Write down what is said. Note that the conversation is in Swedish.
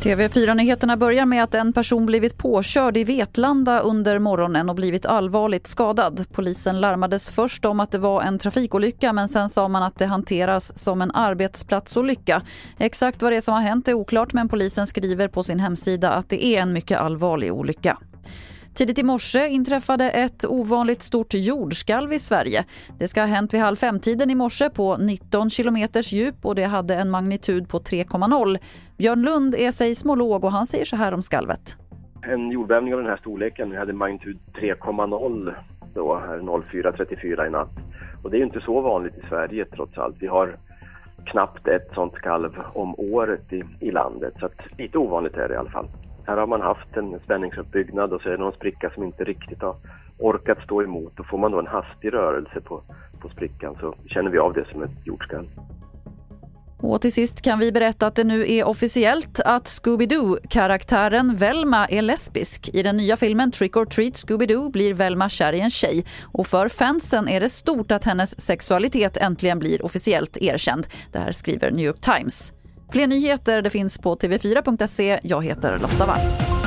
TV4-nyheterna börjar med att en person blivit påkörd i Vetlanda under morgonen och blivit allvarligt skadad. Polisen larmades först om att det var en trafikolycka men sen sa man att det hanteras som en arbetsplatsolycka. Exakt vad det är som har hänt är oklart men polisen skriver på sin hemsida att det är en mycket allvarlig olycka. Tidigt i morse inträffade ett ovanligt stort jordskalv i Sverige. Det ska ha hänt vid halv femtiden i morse på 19 kilometers djup och det hade en magnitud på 3,0. Björn Lund är seismolog och han säger så här om skalvet. En jordbävning av den här storleken hade magnitud 3,0 då här 04.34 i natt. Och det är inte så vanligt i Sverige trots allt. Vi har knappt ett sånt skalv om året i, i landet så att lite ovanligt är det i alla fall. Här har man haft en spänningsuppbyggnad och så är det någon spricka som inte riktigt har orkat stå emot. Och får man då en hastig rörelse på, på sprickan så känner vi av det som ett jordskall. Och till sist kan vi berätta att det nu är officiellt att Scooby-Doo-karaktären Velma är lesbisk. I den nya filmen Trick or Treat Scooby-Doo blir Velma kär i en tjej. Och för fansen är det stort att hennes sexualitet äntligen blir officiellt erkänd. Det här skriver New York Times. Fler nyheter det finns på tv4.se. Jag heter Lotta Wall.